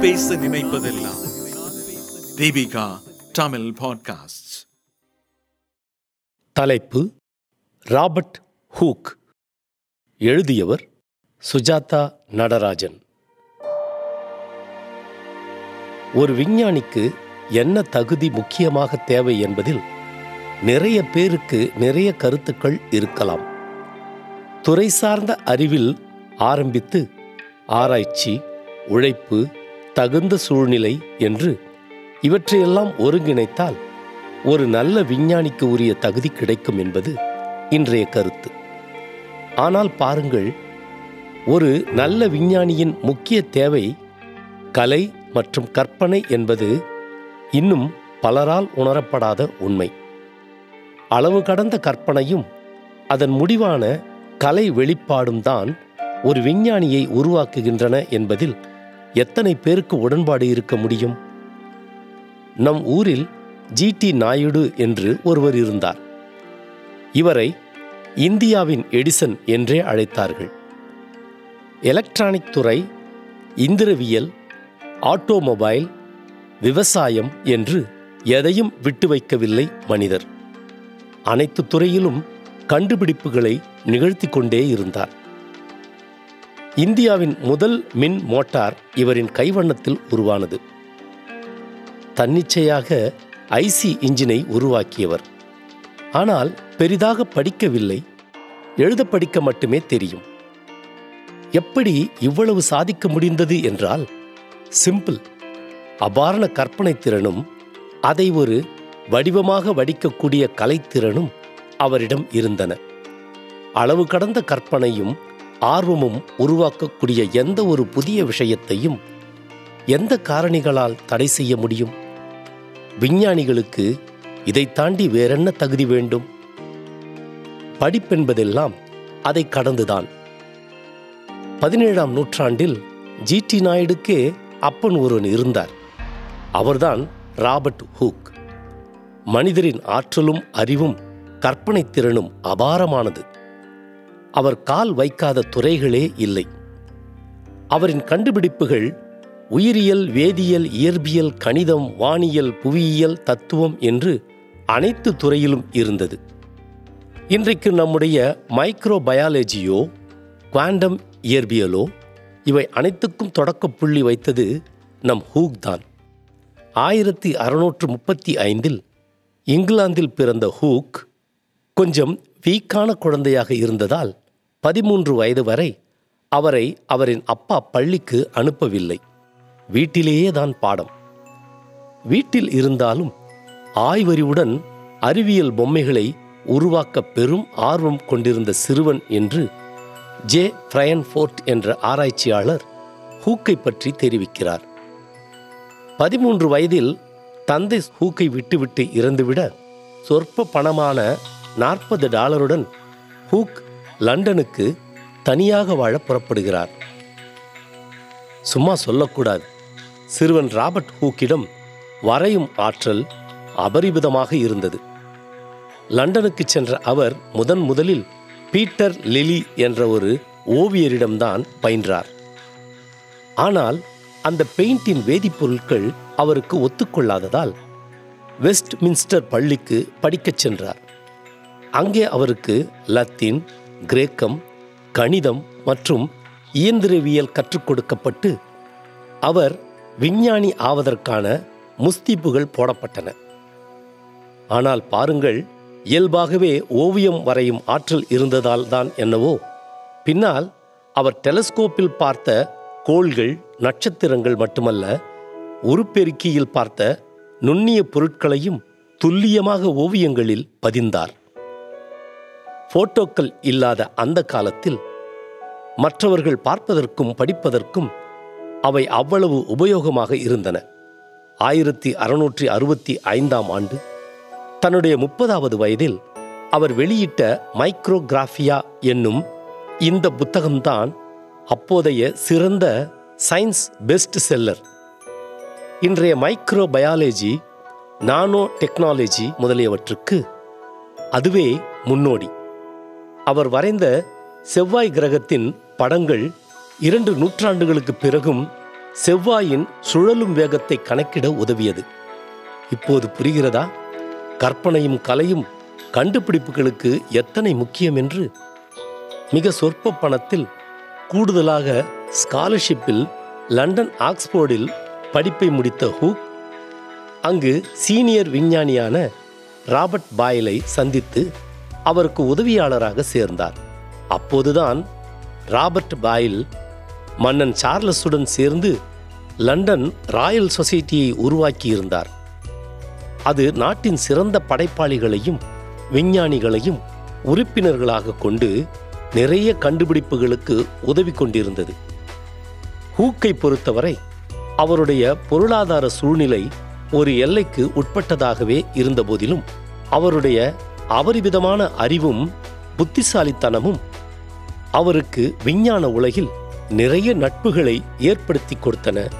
பேச நினைப்பதெல்லாம். தீபிகா தமிழ் பாட்காஸ்ட் தலைப்பு ராபர்ட் ஹூக். எழுதியவர் சுஜாதா நடராஜன். ஒரு விஞ்ஞானிக்கு என்ன தகுதி முக்கியமாக தேவை என்பதில் நிறைய பேருக்கு நிறைய கருத்துக்கள் இருக்கலாம். துறை சார்ந்த அறிவில் ஆரம்பித்து ஆராய்ச்சி உழைப்பு தகுந்த சூழ்நிலை என்று இவற்றையெல்லாம் ஒருங்கிணைத்தால் ஒரு நல்ல விஞ்ஞானிக்கு உரிய தகுதி கிடைக்கும் என்பது இன்றைய கருத்து. ஆனால் பாருங்கள் ஒரு நல்ல விஞ்ஞானியின் முக்கிய தேவை கலை மற்றும் கற்பனை என்பது இன்னும் பலரால் உணரப்படாத உண்மை. அளவு கடந்த கற்பனையும் அதன் முடிவான கலை வெளிப்பாடும் தான் ஒரு விஞ்ஞானியை உருவாக்குகின்றன என்பதில் எத்தனை பேருக்கு உடன்பாடு இருக்க முடியும்? நம் ஊரில் ஜிடி நாயுடு என்று ஒருவர் இருந்தார். இவரை இந்தியாவின் எடிசன் என்றே அழைத்தார்கள். எலக்ட்ரானிக் துறை இந்திரவியல் ஆட்டோமொபைல் விவசாயம் என்று எதையும் விட்டு வைக்கவில்லை மனிதர். அனைத்து துறையிலும் கண்டுபிடிப்புகளை நிகழ்த்தி கொண்டே இருந்தார். இந்தியாவின் முதல் மின் மோட்டார் இவரின் கைவண்ணத்தில் உருவானது. தன்னிச்சையாக ஐசி இன்ஜினை உருவாக்கியவர். ஆனால் பெரிதாக படிக்கவில்லை எழுத படிக்க மட்டுமே தெரியும். எப்படி இவ்வளவு சாதிக்க முடிந்தது என்றால் சிம்பிள். அபாரண கற்பனை திறனும் அதை ஒரு வடிவமாக வடிக்கக்கூடிய கலைத்திறனும் அவரிடம் இருந்தன. அளவு கடந்த கற்பனையும் ஆர்வமும் உருவாக்கக்கூடிய எந்த ஒரு புதிய விஷயத்தையும் எந்த காரணிகளால் தடை செய்ய முடியும்? விஞ்ஞானிகளுக்கு இதை தாண்டி வேறென்ன தகுதி வேண்டும்? படிப்பென்பதெல்லாம் அதை கடந்துதான். பதினேழாம் நூற்றாண்டில் ஜிடி நாயுடுக்கே அப்பன் ஒருவன் இருந்தார். அவர்தான் ராபர்ட் ஹூக். மனிதரின் ஆற்றலும் அறிவும் கற்பனை திறனும் அபாரமானது. அவர் கால் வைக்காத துறைகளே இல்லை. அவரின் கண்டுபிடிப்புகள் உயிரியல் வேதியியல் இயற்பியல் கணிதம் வானியல் புவியியல் தத்துவம் என்று அனைத்து துறையிலும் இருந்தது. இன்றைக்கு நம்முடைய மைக்ரோ பயாலஜியோ குவாண்டம் இயற்பியலோ இவை அனைத்துக்கும் தொடக்கப்புள்ளி வைத்தது நம் ஹூக் தான். ஆயிரத்தி அறுநூற்று முப்பத்தி ஐந்தில் இங்கிலாந்தில் பிறந்த ஹூக் கொஞ்சம் வீக்கான குழந்தையாக இருந்ததால் பதிமூன்று வயது வரை அவரை அவரின் அப்பா பள்ளிக்கு அனுப்பவில்லை. வீட்டிலேயே தான் பாடம். வீட்டில் இருந்தாலும் ஆய்வறிவுடன் அறிவியல் பொம்மைகளை உருவாக்க பெரும் ஆர்வம் கொண்டிருந்த சிறுவன் என்று ஜே. ஃப்ரையன்ஃபோர்ட் என்ற ஆராய்ச்சியாளர் ஹூக்கை பற்றி தெரிவிக்கிறார். பதிமூன்று வயதில் தந்தை ஹூக்கை விட்டுவிட்டு இறந்துவிட சொற்ப பணமான நாற்பது டாலருடன் ஹூக் லண்டனுக்கு தனியாக வாழ புறப்படுகிறார். சும்மா சொல்லக்கூடாது. சிறுவன் ராபர்ட் ஹூக்கிடம் வரையும் ஆற்றல் அபரிமிதமாக இருந்தது. லண்டனுக்கு சென்ற அவர் முதன் முதலில் பீட்டர் லிலி என்ற ஒரு ஓவியரிடம்தான் பயின்றார். ஆனால் அந்த பெயிண்டின் வேதிப்பொருட்கள் அவருக்கு ஒத்துக்கொள்ளாததால் வெஸ்ட் மின்ஸ்டர் பள்ளிக்கு படிக்கச் சென்றார். அங்கே அவருக்கு லத்தீன் கிரேக்கம் கணிதம் மற்றும் இயந்திரவியல் கற்றுக் கொடுக்கப்பட்டு அவர் விஞ்ஞானி ஆவதற்கான முஸ்தீப்புகள் போடப்பட்டன. ஆனால் பாருங்கள் இயல்பாகவே ஓவியம் வரையும் ஆற்றல் இருந்ததால் தான் என்னவோ. பின்னால் அவர் டெலஸ்கோப்பில் பார்த்த கோள்கள் நட்சத்திரங்கள் மட்டுமல்ல உருப்பெருக்கியில் பார்த்த நுண்ணிய பொருட்களையும் துல்லியமாக ஓவியங்களில் பதிந்தார். போட்டோக்கள் இல்லாத அந்த காலத்தில் மற்றவர்கள் பார்ப்பதற்கும் படிப்பதற்கும் அவை அவ்வளவு உபயோகமாக இருந்தன. ஆயிரத்தி அறுநூற்றி அறுபத்தி ஐந்தாம் ஆண்டு தன்னுடைய முப்பதாவது வயதில் அவர் வெளியிட்ட மைக்ரோகிராஃபியா என்னும் இந்த புத்தகம்தான் அப்போதைய சிறந்த சயின்ஸ் பெஸ்ட் செல்லர். இன்றைய மைக்ரோ பயாலஜி நானோ டெக்னாலஜி முதலியவற்றுக்கு அதுவே முன்னோடி. அவர் வரைந்த செவ்வாய் கிரகத்தின் படங்கள் இரண்டு நூற்றாண்டுகளுக்கு பிறகும் செவ்வாயின் சுழலும் வேகத்தை கணக்கிட உதவியது. இப்போது புரிகிறதா? கற்பனையும் கலையும் கண்டுபிடிப்புகளுக்கு எத்தனை முக்கியம் என்று? மிக சொற்ப பணத்தில் கூடுதலாக ஸ்காலர்ஷிப்பில் லண்டன் ஆக்ஸ்போர்டில் படிப்பை முடித்த ஹூக் அங்கு சீனியர் விஞ்ஞானியான ராபர்ட் பாயலை சந்தித்து அவருக்கு உதவியாளராக சேர்ந்தார். அப்போதுதான் ராபர்ட் பாயில் மன்னன் சார்லஸுடன் சேர்ந்து லண்டன் ராயல் சொசைட்டியை உருவாக்கியிருந்தார். அது நாட்டின் சிறந்த படைப்பாளிகளையும் விஞ்ஞானிகளையும் உறுப்பினர்களாக கொண்டு நிறைய கண்டுபிடிப்புகளுக்கு உதவி கொண்டிருந்தது. ஹூக்கை பொறுத்தவரை அவருடைய பொருளாதார சூழ்நிலை ஒரு எல்லைக்கு உட்பட்டதாகவே இருந்தபோதிலும் அவருடைய அபரிவிதமான அறிவும் புத்திசாலித்தனமும் அவருக்கு விஞ்ஞான உலகில் நிறைய நட்புகளை ஏற்படுத்தி கொடுத்தன.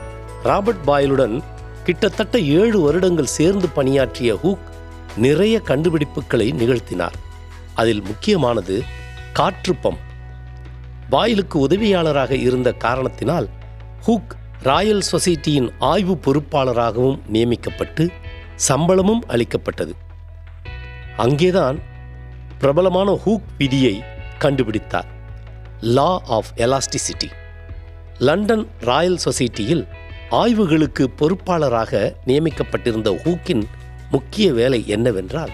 ராபர்ட் பாயலுடன் கிட்டத்தட்ட ஏழு வருடங்கள் சேர்ந்து பணியாற்றிய ஹூக் நிறைய கண்டுபிடிப்புகளை நிகழ்த்தினார். அதில் முக்கியமானது காற்று பம்ப் பாயிலுக்கு உதவியாளராக இருந்த காரணத்தினால் ஹூக் ராயல் சொசைட்டியின் ஆய்வு பொறுப்பாளராகவும் நியமிக்கப்பட்டு சம்பளமும் அளிக்கப்பட்டது. அங்கேதான் பிரபலமான ஹூக் விதியை கண்டுபிடித்தார். Law of elasticity London Royal சொசைட்டியில் ஆய்வுகளுக்கு பொறுப்பாளராக நியமிக்கப்பட்டிருந்த ஹூக்கின் முக்கிய வேலை என்னவென்றால்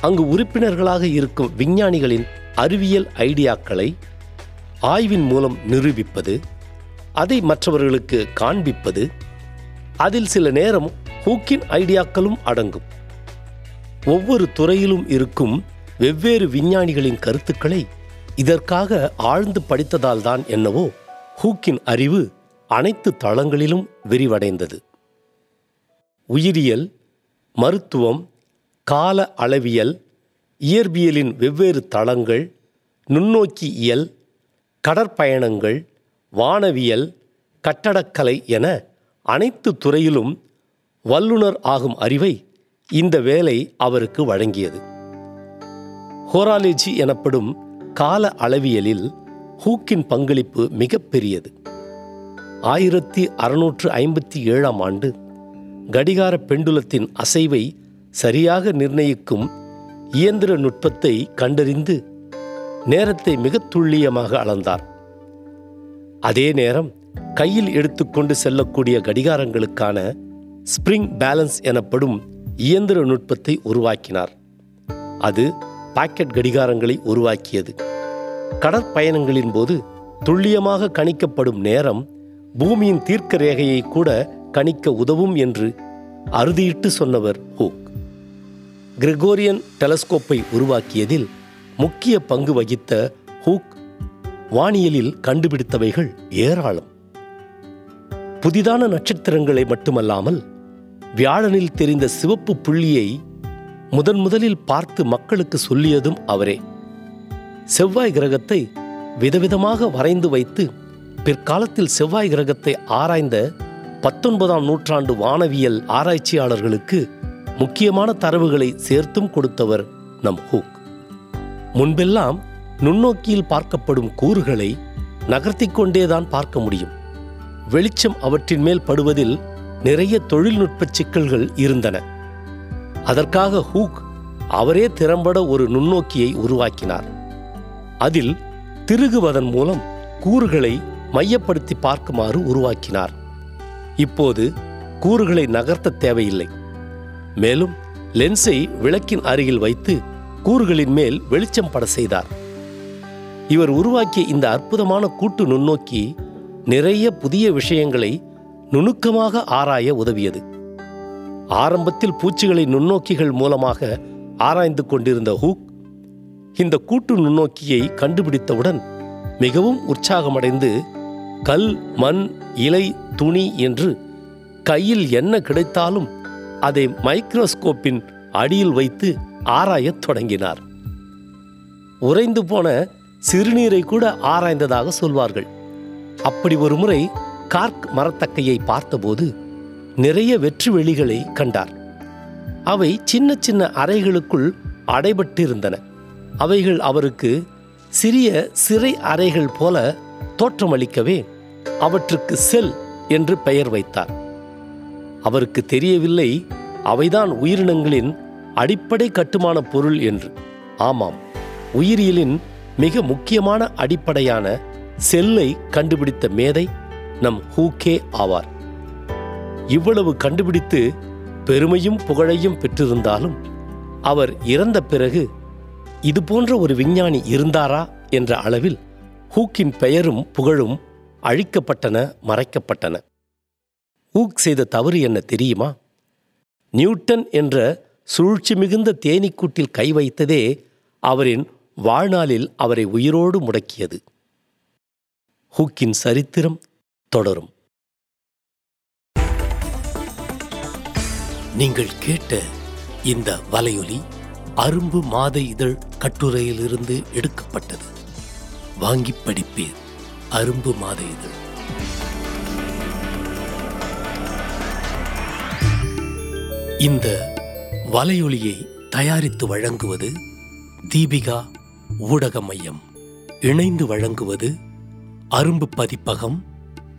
அங்கு உறுப்பினர்களாக இருக்கும் விஞ்ஞானிகளின் அறிவியல் ஐடியாக்களை ஆய்வின் மூலம் நிரூபிப்பது அதை மற்றவர்களுக்கு காண்பிப்பது அதில் சில நேரம் ஹூக்கின் ஐடியாக்களும் அடங்கும். ஒவ்வொரு துறையிலும் இருக்கும் வெவ்வேறு விஞ்ஞானிகளின் கருத்துக்களை இதற்காக ஆழ்ந்து படித்ததால்தான் என்னவோ ஹூக்கின் அறிவு அனைத்து தளங்களிலும் விரிவடைந்தது. உயிரியல் மருத்துவம் கால அளவியல் இயற்பியலின் வெவ்வேறு தளங்கள் நுண்ணோக்கியியல் கடற்பயணங்கள் வானவியல் கட்டடக்கலை என அனைத்து துறையிலும் வல்லுனர் ஆகும் அறிவை இந்த வேலை அவருக்கு வழங்கியது. ஹோராலஜி எனப்படும் கால அளவியலில் ஹூக்கின் பங்களிப்பு மிகப்பெரியது ஆயிரத்தி அறுநூற்று ஐம்பத்தி ஏழாம் ஆண்டு கடிகார பெண்டுலத்தின் அசைவை சரியாக நிர்ணயிக்கும் இயந்திர நுட்பத்தை கண்டறிந்து நேரத்தை மிக துல்லியமாக அளந்தார். அதே நேரம் கையில் எடுத்துக்கொண்டு செல்லக்கூடிய கடிகாரங்களுக்கான ஸ்ப்ரிங் பேலன்ஸ் எனப்படும் இயந்திர நுட்பத்தை உருவாக்கினார். அது பாக்கெட் கடிகாரங்களை உருவாக்கியது. கடற்பயணங்களின் போது துல்லியமாக கணிக்கப்படும் நேரம் பூமியின் தீர்க்க ரேகையை கூட கணிக்க உதவும் என்று அறுதியிட்டு சொன்னவர் ஹூக். கிரெகோரியன் டெலஸ்கோப்பை உருவாக்கியதில் முக்கிய பங்கு வகித்த ஹூக் வானியலில் கண்டுபிடித்தவைகள் ஏராளம். புதிதான நட்சத்திரங்களை மட்டுமல்லாமல் வியாழனில் தெரிந்த சிவப்பு புள்ளியை முதன் முதலில் பார்த்து மக்களுக்கு சொல்லியதும் அவரே. செவ்வாய் கிரகத்தை விதவிதமாக வரைந்து வைத்து பிற்காலத்தில் செவ்வாய் கிரகத்தை ஆராய்ந்த பத்தொன்பதாம் நூற்றாண்டு வானவியல் ஆராய்ச்சியாளர்களுக்கு முக்கியமான தரவுகளை சேர்த்தும் கொடுத்தவர் நம் ஹூக். முன்பெல்லாம் நுண்ணோக்கியில் பார்க்கப்படும் கூறுகளை நகர்த்தி கொண்டேதான் பார்க்க முடியும். வெளிச்சம் அவற்றின் மேல் படுவதில் நிறைய தொழில்நுட்ப சிக்கல்கள் இருந்தன. அதற்காக ஹூக் அவரே திறம்பட ஒரு நுண்ணோக்கியை உருவாக்கினார். அதில் திருகுவதன் மூலம் கூறுகளை மையப்படுத்தி பார்க்குமாறு உருவாக்கினார். இப்போது கூறுகளை நகர்த்த தேவையில்லை. மேலும் லென்ஸை விளக்கின் அருகில் வைத்து கூறுகளின் மேல் வெளிச்சம் பட செய்தார். இவர் உருவாக்கிய இந்த அற்புதமான கூட்டு நுண்ணோக்கி நிறைய புதிய விஷயங்களை நுணுக்கமாக ஆராய உதவியது. ஆரம்பத்தில் பூச்சிகளை நுண்ணோக்கிகள் மூலமாக ஆராய்ந்து கொண்டிருந்த ஹூக் இந்த கூட்டு நுண்ணோக்கியை கண்டுபிடித்தவுடன் மிகவும் உற்சாகமடைந்து கல் மண் இலை துணி என்று கையில் என்ன கிடைத்தாலும் அதை மைக்ரோஸ்கோப்பின் அடியில் வைத்து ஆராயத் தொடங்கினார். உறைந்து போன சிறுநீரை கூட ஆராய்ந்ததாக சொல்வார்கள். அப்படி ஒரு முறை கார்க் மரத்தக்கையை பார்த்தபோது நிறைய வெற்று வெளிகளை கண்டார். அவை சின்ன சின்ன அறைகளுக்குள் அடைபட்டிருந்தன. அவைகள் அவருக்கு சிறிய சிறை அறைகள் போல தோற்றமளிக்கவே அவற்றுக்கு செல் என்று பெயர் வைத்தார். அவருக்கு தெரியவில்லை அவைதான் உயிரினங்களின் அடிப்படை கட்டுமான பொருள் என்று. ஆமாம் உயிரியலின் மிக முக்கியமான அடிப்படையான செல்லை கண்டுபிடித்த மேதை நம் ஹூகே ஆவார். இவ்வளவு கண்டுபிடித்து பெருமையும் புகழையும் பெற்றிருந்தாலும் அவர் இறந்த பிறகு இது போன்ற ஒரு விஞ்ஞானி இருந்தாரா என்ற அளவில் ஹூக்கின் பெயரும் புகழும் அழிக்கப்பட்டன மறைக்கப்பட்டன. ஹூக் செய்த தவறு என்ன தெரியுமா? நியூட்டன் என்ற சூழ்ச்சி மிகுந்த தேனீக்கூட்டில் கை வைத்ததே அவரின் வாழ்நாளில் அவரை உயிரோடு முடக்கியது. ஹூக்கின் சரித்திரம் தொடரும். நீங்கள் கேட்ட இந்த வலையொலி அரும்பு மாத இதழ் கட்டுரையிலிருந்து எடுக்கப்பட்டது. வாங்கி படிப்பீர் அரும்பு மாத இதழ். இந்த வலையொலியை தயாரித்து வழங்குவது தீபிகா ஊடக மையம் இணைந்து வழங்குவது அரும்பு பதிப்பகம்